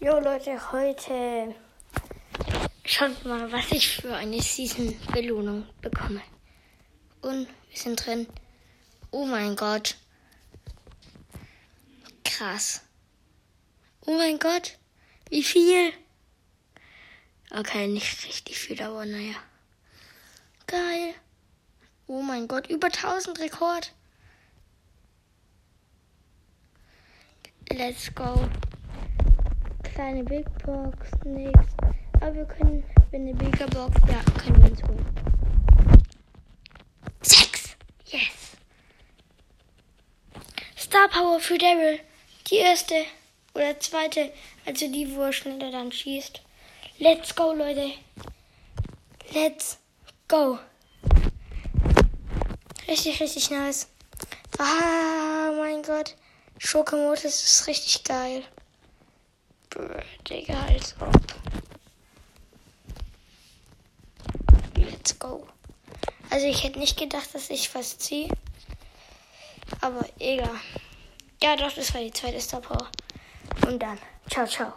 Jo Leute, heute schaut mal, was ich für eine Season-Belohnung bekomme. Und wir sind drin. Oh mein Gott. Krass. Oh mein Gott. Wie viel? Okay, nicht richtig viel, aber naja. Geil. Oh mein Gott, über 1000 Rekord. Let's go kleine Big Box, nix. Aber wir können, wenn eine Big Box, ja, können wir uns holen. Sechs! Yes! Star Power für Daryl. Die erste oder zweite, also die, wo er schneller dann schießt. Let's go, Leute. Let's go. Richtig, richtig nice. Ah, mein Gott. Schokomodus ist richtig geil. Digga, als ob. Let's go. Also ich hätte nicht gedacht, dass ich was ziehe. Aber egal. Ja, doch, das war die zweite Star Power. Und dann. Ciao, ciao.